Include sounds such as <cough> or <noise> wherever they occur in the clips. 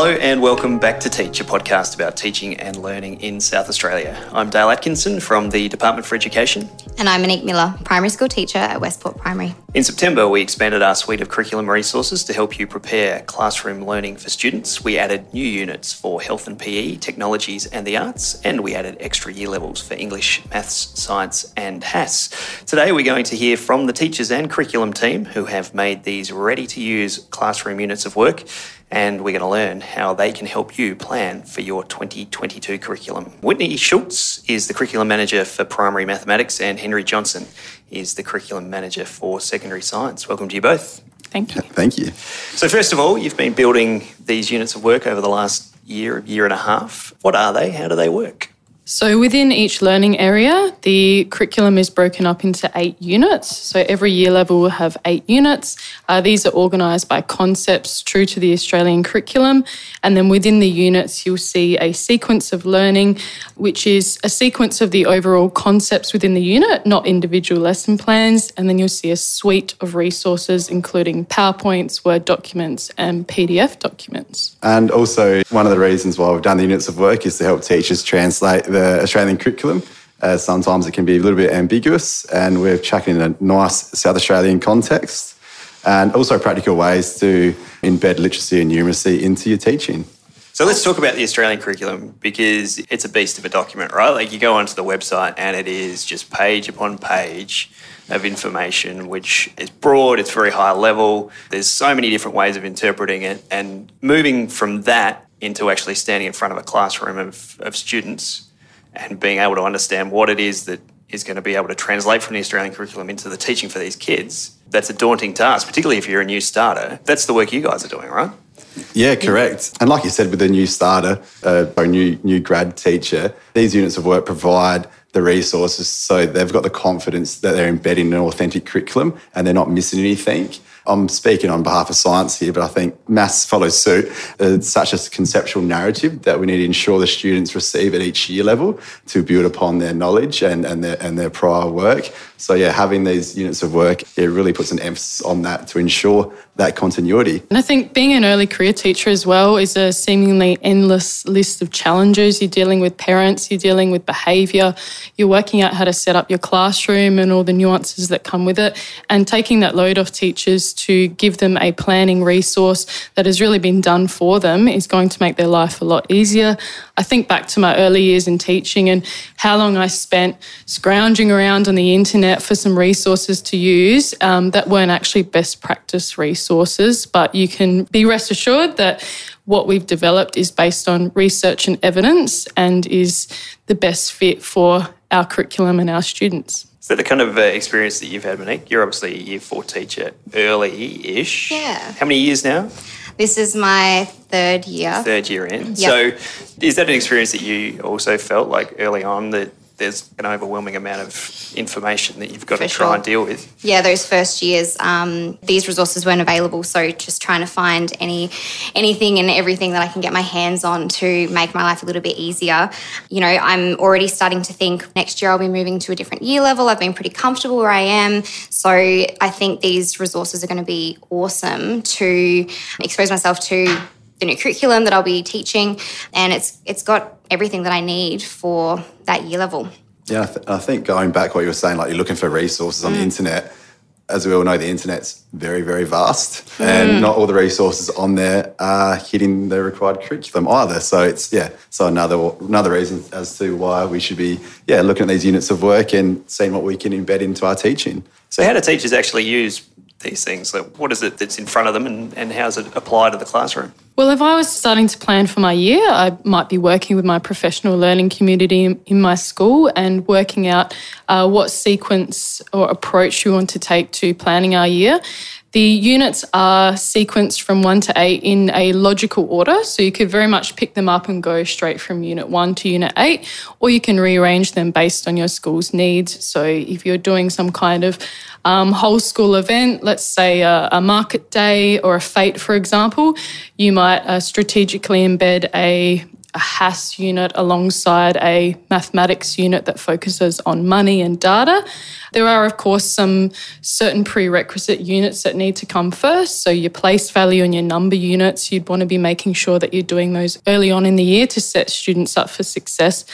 Hello and welcome back to Teach, a podcast about teaching and learning in South Australia. I'm Dale Atkinson from the Department for Education. And I'm Monique Miller, primary school teacher at Westport Primary. In September, we expanded our suite of curriculum resources to help you prepare classroom learning for students. We added new units for health and PE, technologies and the arts, and we added extra year levels for English, maths, science, and HASS. Today, we're going to hear from the teachers and curriculum team who have made these ready to use classroom units of work and we're going to learn how they can help you plan for your 2022 curriculum. Whitney Schultz is the curriculum manager for primary mathematics, and Henry Johnson is the curriculum manager for secondary science. Welcome to you both. Thank you. Thank you. So, first of all, you've been building these units of work over the last year, year and a half. What are they? How do they work? So, within each learning area, the curriculum is broken up into eight units. So, every year level will have eight units. Uh, these are organised by concepts true to the Australian curriculum. And then within the units, you'll see a sequence of learning, which is a sequence of the overall concepts within the unit, not individual lesson plans. And then you'll see a suite of resources, including PowerPoints, Word documents, and PDF documents. And also, one of the reasons why we've done the units of work is to help teachers translate the Australian curriculum. Uh, sometimes it can be a little bit ambiguous, and we're chucking in a nice South Australian context and also practical ways to embed literacy and numeracy into your teaching. So let's talk about the Australian curriculum because it's a beast of a document, right? Like you go onto the website and it is just page upon page of information, which is broad, it's very high level. There's so many different ways of interpreting it. And moving from that into actually standing in front of a classroom of, of students and being able to understand what it is that is going to be able to translate from the Australian curriculum into the teaching for these kids, that's a daunting task, particularly if you're a new starter. That's the work you guys are doing, right? Yeah, correct. And like you said, with a new starter, uh, or new new grad teacher, these units of work provide the resources so they've got the confidence that they're embedding an authentic curriculum and they're not missing anything. I'm speaking on behalf of science here, but I think maths follows suit. It's such a conceptual narrative that we need to ensure the students receive at each year level to build upon their knowledge and, and, their, and their prior work. So, yeah, having these units of work, it really puts an emphasis on that to ensure that continuity. And I think being an early career teacher as well is a seemingly endless list of challenges. You're dealing with parents, you're dealing with behaviour, you're working out how to set up your classroom and all the nuances that come with it, and taking that load off teachers to give them a planning resource that has really been done for them is going to make their life a lot easier. I think back to my early years in teaching and how long I spent scrounging around on the internet for some resources to use um, that weren't actually best practice resources but you can be rest assured that what we've developed is based on research and evidence and is the best fit for our curriculum and our students. Is that the kind of uh, experience that you've had, Monique? You're obviously a year four teacher, early ish. Yeah. How many years now? This is my third year. Third year in. Yep. So, is that an experience that you also felt like early on that there's an overwhelming amount of information that you've got For to try sure. and deal with. Yeah, those first years, um, these resources weren't available. So just trying to find any anything and everything that I can get my hands on to make my life a little bit easier. You know, I'm already starting to think next year I'll be moving to a different year level. I've been pretty comfortable where I am. So I think these resources are going to be awesome to expose myself to the new curriculum that I'll be teaching, and it's it's got everything that I need for that year level. Yeah, I, th- I think going back what you were saying, like you're looking for resources on the mm. internet. As we all know, the internet's very, very vast, mm. and not all the resources on there are hitting the required curriculum either. So it's yeah, so another another reason as to why we should be yeah looking at these units of work and seeing what we can embed into our teaching. So, how do teachers actually use these things? Like, what is it that's in front of them, and, and how does it apply to the classroom? Well, if I was starting to plan for my year, I might be working with my professional learning community in, my school and working out uh, what sequence or approach we want to take to planning our year. The units are sequenced from one to eight in a logical order. So you could very much pick them up and go straight from unit one to unit eight, or you can rearrange them based on your school's needs. So if you're doing some kind of um, whole school event, let's say a, a market day or a fete, for example, you might uh, strategically embed a a HASS unit alongside a mathematics unit that focuses on money and data. There are, of course, some certain prerequisite units that need to come first. So, your place value and your number units, you'd want to be making sure that you're doing those early on in the year to set students up for success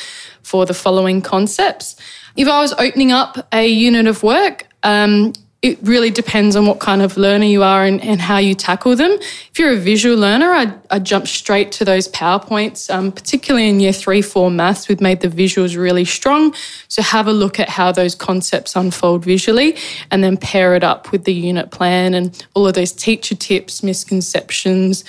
for the following concepts. If I was opening up a unit of work, um, it really depends on what kind of learner you are and, and how you tackle them. If you're a visual learner, I'd, I'd jump straight to those PowerPoints, um, particularly in year three, four maths, we've made the visuals really strong. So have a look at how those concepts unfold visually and then pair it up with the unit plan and all of those teacher tips, misconceptions,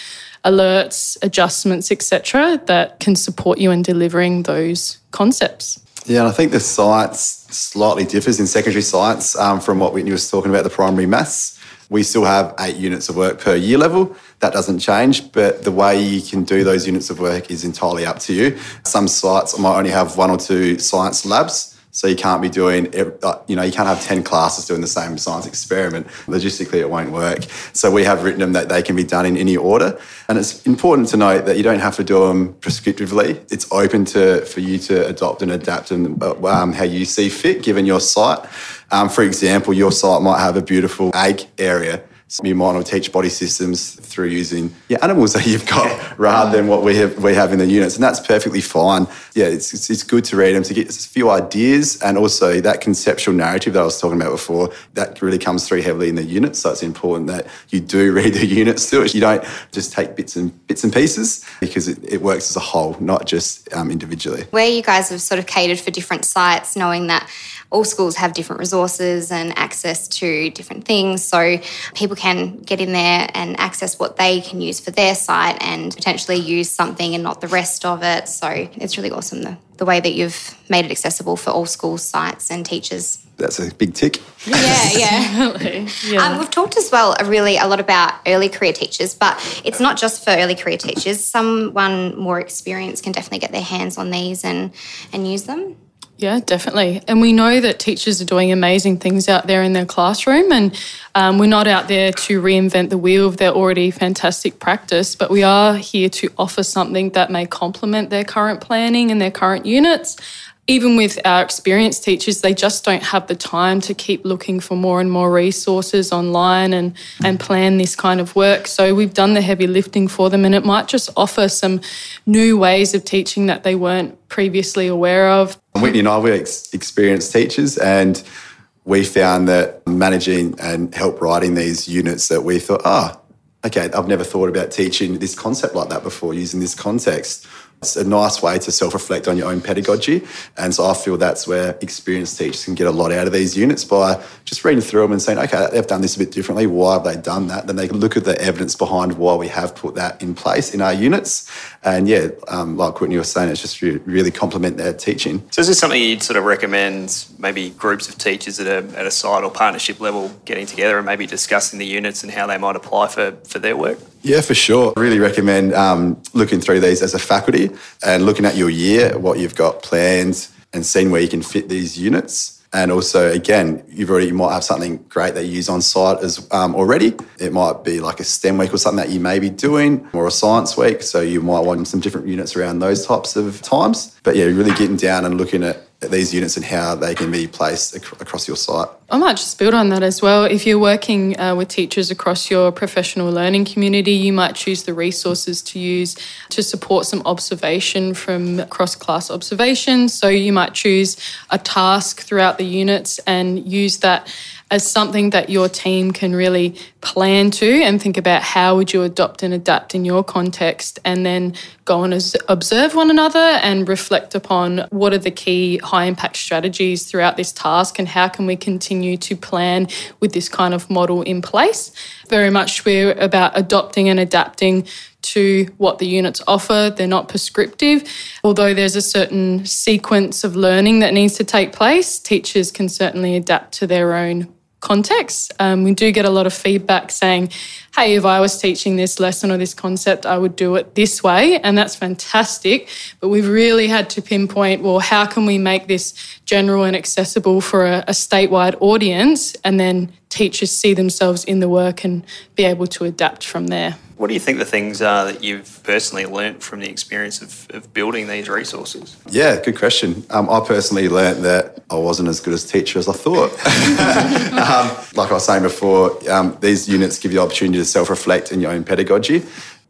alerts, adjustments, etc., that can support you in delivering those concepts. Yeah, and I think the science slightly differs in secondary science um, from what Whitney was talking about the primary maths. We still have eight units of work per year level. That doesn't change, but the way you can do those units of work is entirely up to you. Some sites might only have one or two science labs. So you can't be doing, uh, you know, you can't have 10 classes doing the same science experiment. Logistically, it won't work. So we have written them that they can be done in any order. And it's important to note that you don't have to do them prescriptively. It's open to for you to adopt and adapt and uh, um, how you see fit, given your site. Um, for example, your site might have a beautiful ag area you might not teach body systems through using yeah, animals that you've got yeah. rather than what we have we have in the units, and that's perfectly fine. Yeah, it's, it's, it's good to read them to get a few ideas, and also that conceptual narrative that I was talking about before that really comes through heavily in the units. So it's important that you do <laughs> read the units too. You don't just take bits and bits and pieces because it, it works as a whole, not just um, individually. Where you guys have sort of catered for different sites, knowing that all schools have different resources and access to different things. So people can get in there and access what they can use for their site and potentially use something and not the rest of it. So it's really awesome the, the way that you've made it accessible for all schools, sites, and teachers. That's a big tick. Yeah, yeah. <laughs> yeah. Um, we've talked as well really a lot about early career teachers, but it's not just for early career teachers. Someone more experienced can definitely get their hands on these and, and use them. Yeah, definitely. And we know that teachers are doing amazing things out there in their classroom, and um, we're not out there to reinvent the wheel of their already fantastic practice, but we are here to offer something that may complement their current planning and their current units even with our experienced teachers, they just don't have the time to keep looking for more and more resources online and, and plan this kind of work. So we've done the heavy lifting for them, and it might just offer some new ways of teaching that they weren't previously aware of. Whitney and I were ex- experienced teachers, and we found that managing and help writing these units that we thought, ah, oh, okay, I've never thought about teaching this concept like that before, using this context it's a nice way to self reflect on your own pedagogy. And so I feel that's where experienced teachers can get a lot out of these units by just reading through them and saying, okay, they've done this a bit differently. Why have they done that? Then they can look at the evidence behind why we have put that in place in our units. And yeah, um, like Whitney was saying, it's just really complement their teaching. So is this something you'd sort of recommend maybe groups of teachers at a, at a site or partnership level getting together and maybe discussing the units and how they might apply for, for their work? Yeah, for sure. I really recommend um, looking through these as a faculty and looking at your year, what you've got planned, and seeing where you can fit these units. And also, again, you've already you might have something great that you use on site as um, already. It might be like a STEM week or something that you may be doing, or a science week. So you might want some different units around those types of times. But yeah, really getting down and looking at these units and how they can be placed ac- across your site. I might just build on that as well. If you're working uh, with teachers across your professional learning community, you might choose the resources to use to support some observation from cross class observations. So you might choose a task throughout the units and use that as something that your team can really plan to and think about how would you adopt and adapt in your context and then go and observe one another and reflect upon what are the key high impact strategies throughout this task and how can we continue to plan with this kind of model in place very much we're about adopting and adapting to what the units offer. They're not prescriptive. Although there's a certain sequence of learning that needs to take place, teachers can certainly adapt to their own context. Um, we do get a lot of feedback saying, hey, if I was teaching this lesson or this concept, I would do it this way. And that's fantastic. But we've really had to pinpoint, well, how can we make this general and accessible for a, a statewide audience? And then teachers see themselves in the work and be able to adapt from there. What do you think the things are that you've personally learnt from the experience of, of building these resources? Yeah, good question. Um, I personally learnt that I wasn't as good as teacher as I thought. <laughs> um, like I was saying before, um, these units give you the opportunity to self-reflect in your own pedagogy.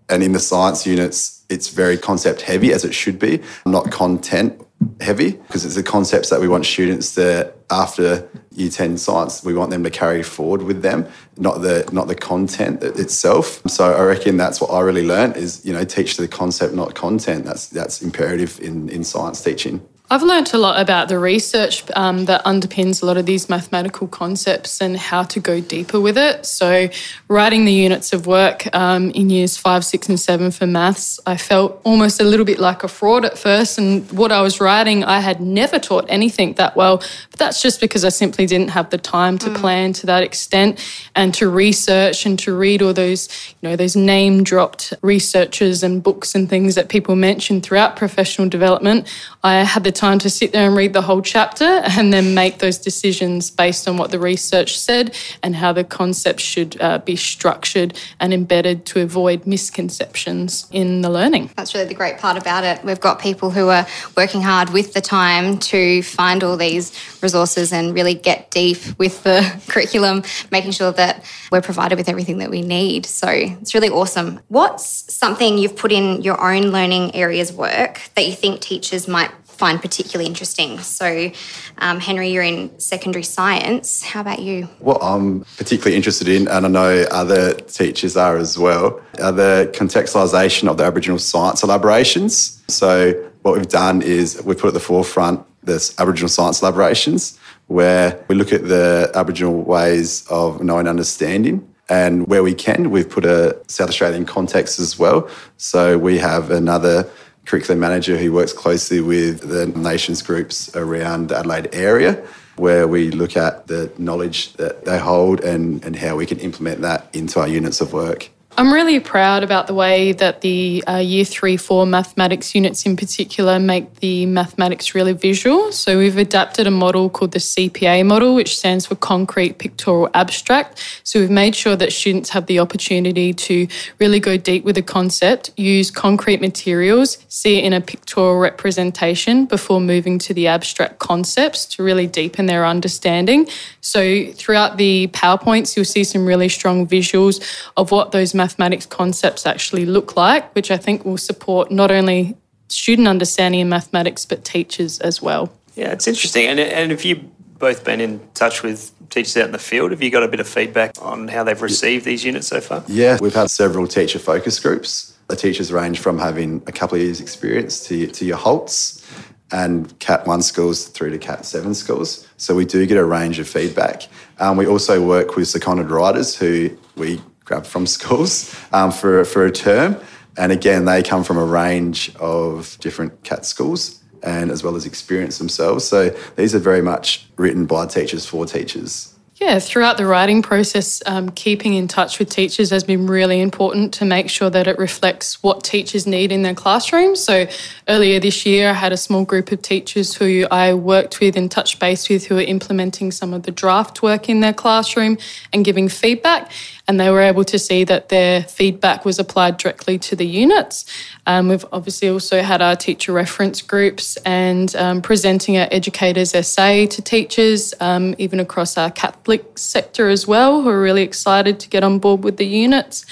And in the science units, it's very concept heavy, as it should be, not content heavy, because it's the concepts that we want students to, after year 10 science, we want them to carry forward with them, not the not the content itself. So I reckon that's what I really learned is, you know, teach the concept, not content. That's that's imperative in, in science teaching. I've learnt a lot about the research um, that underpins a lot of these mathematical concepts and how to go deeper with it. So, writing the units of work um, in years five, six, and seven for maths, I felt almost a little bit like a fraud at first. And what I was writing, I had never taught anything that well. But that's just because I simply didn't have the time to mm. plan to that extent and to research and to read all those, you know, those name dropped researchers and books and things that people mention throughout professional development. I had the time to sit there and read the whole chapter and then make those decisions based on what the research said and how the concepts should uh, be structured and embedded to avoid misconceptions in the learning. That's really the great part about it. We've got people who are working hard with the time to find all these resources and really get deep with the <laughs> curriculum, making sure that we're provided with everything that we need. So it's really awesome. What's something you've put in your own learning areas work that you think teachers might find particularly interesting. So, um, Henry, you're in secondary science. How about you? What I'm particularly interested in, and I know other teachers are as well, are the contextualisation of the Aboriginal science elaborations. So, what we've done is we've put at the forefront this Aboriginal science elaborations, where we look at the Aboriginal ways of knowing understanding. And where we can, we've put a South Australian context as well. So we have another curriculum manager who works closely with the nations groups around the Adelaide area, where we look at the knowledge that they hold and, and how we can implement that into our units of work. I'm really proud about the way that the uh, year three, four mathematics units in particular make the mathematics really visual. So we've adapted a model called the CPA model, which stands for Concrete Pictorial Abstract. So we've made sure that students have the opportunity to really go deep with a concept, use concrete materials, see it in a pictorial representation before moving to the abstract concepts to really deepen their understanding. So throughout the PowerPoints, you'll see some really strong visuals of what those mathematics concepts actually look like, which I think will support not only student understanding in mathematics, but teachers as well. Yeah, it's interesting. And, and have you both been in touch with teachers out in the field? Have you got a bit of feedback on how they've received these units so far? Yeah, we've had several teacher focus groups. The teachers range from having a couple of years' experience to, to your HALTs and Cat 1 schools through to Cat 7 schools. So we do get a range of feedback. Um, we also work with seconded writers who we grab from schools um, for, for a term. And again, they come from a range of different CAT schools and as well as experience themselves. So these are very much written by teachers for teachers. Yeah, throughout the writing process, um, keeping in touch with teachers has been really important to make sure that it reflects what teachers need in their classrooms. So, earlier this year, I had a small group of teachers who I worked with and touched base with who are implementing some of the draft work in their classroom and giving feedback and they were able to see that their feedback was applied directly to the units. Um, we've obviously also had our teacher reference groups and um, presenting our educators' essay to teachers, um, even across our Catholic sector as well, who are really excited to get on board with the units.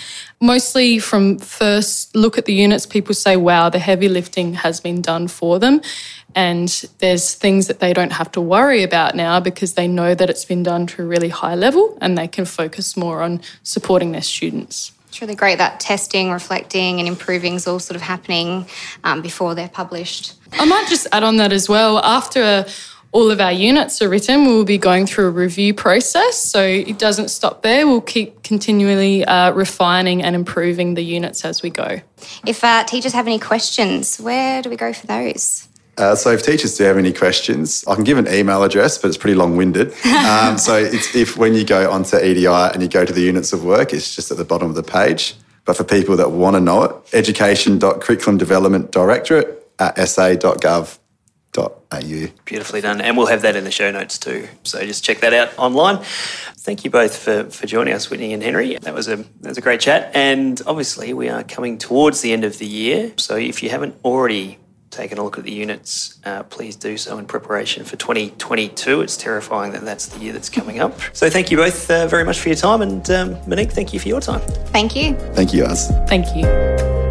Mostly from first look at the units, people say, wow, the heavy lifting has been done for them. And there's things that they don't have to worry about now because they know that it's been done to a really high level and they can focus more on supporting their students. It's really great that testing, reflecting, and improving is all sort of happening um, before they're published. I might just add on that as well. After all of our units are written, we'll be going through a review process. So it doesn't stop there. We'll keep continually uh, refining and improving the units as we go. If uh, teachers have any questions, where do we go for those? Uh, so if teachers do have any questions, I can give an email address, but it's pretty long-winded. <laughs> Um, so it's if when you go onto EDI and you go to the units of work, it's just at the bottom of the page. But for people that want to know it, education.curriculumdevelopmentdirectorate at sa.gov Beautifully done. And we'll have that in the show notes too. So just check that out online. thank you both for, for joining us, Whitney and Henry. That was a that was a great chat. And obviously, we are coming towards the end of the year. So if you haven't already taken a look at the units, uh, please do so in preparation for 2022. It's terrifying that that's the year that's coming up. So thank you both uh, very much for your time. And um, Monique, thank you for your time. Thank you. Thank you, guys. Thank you.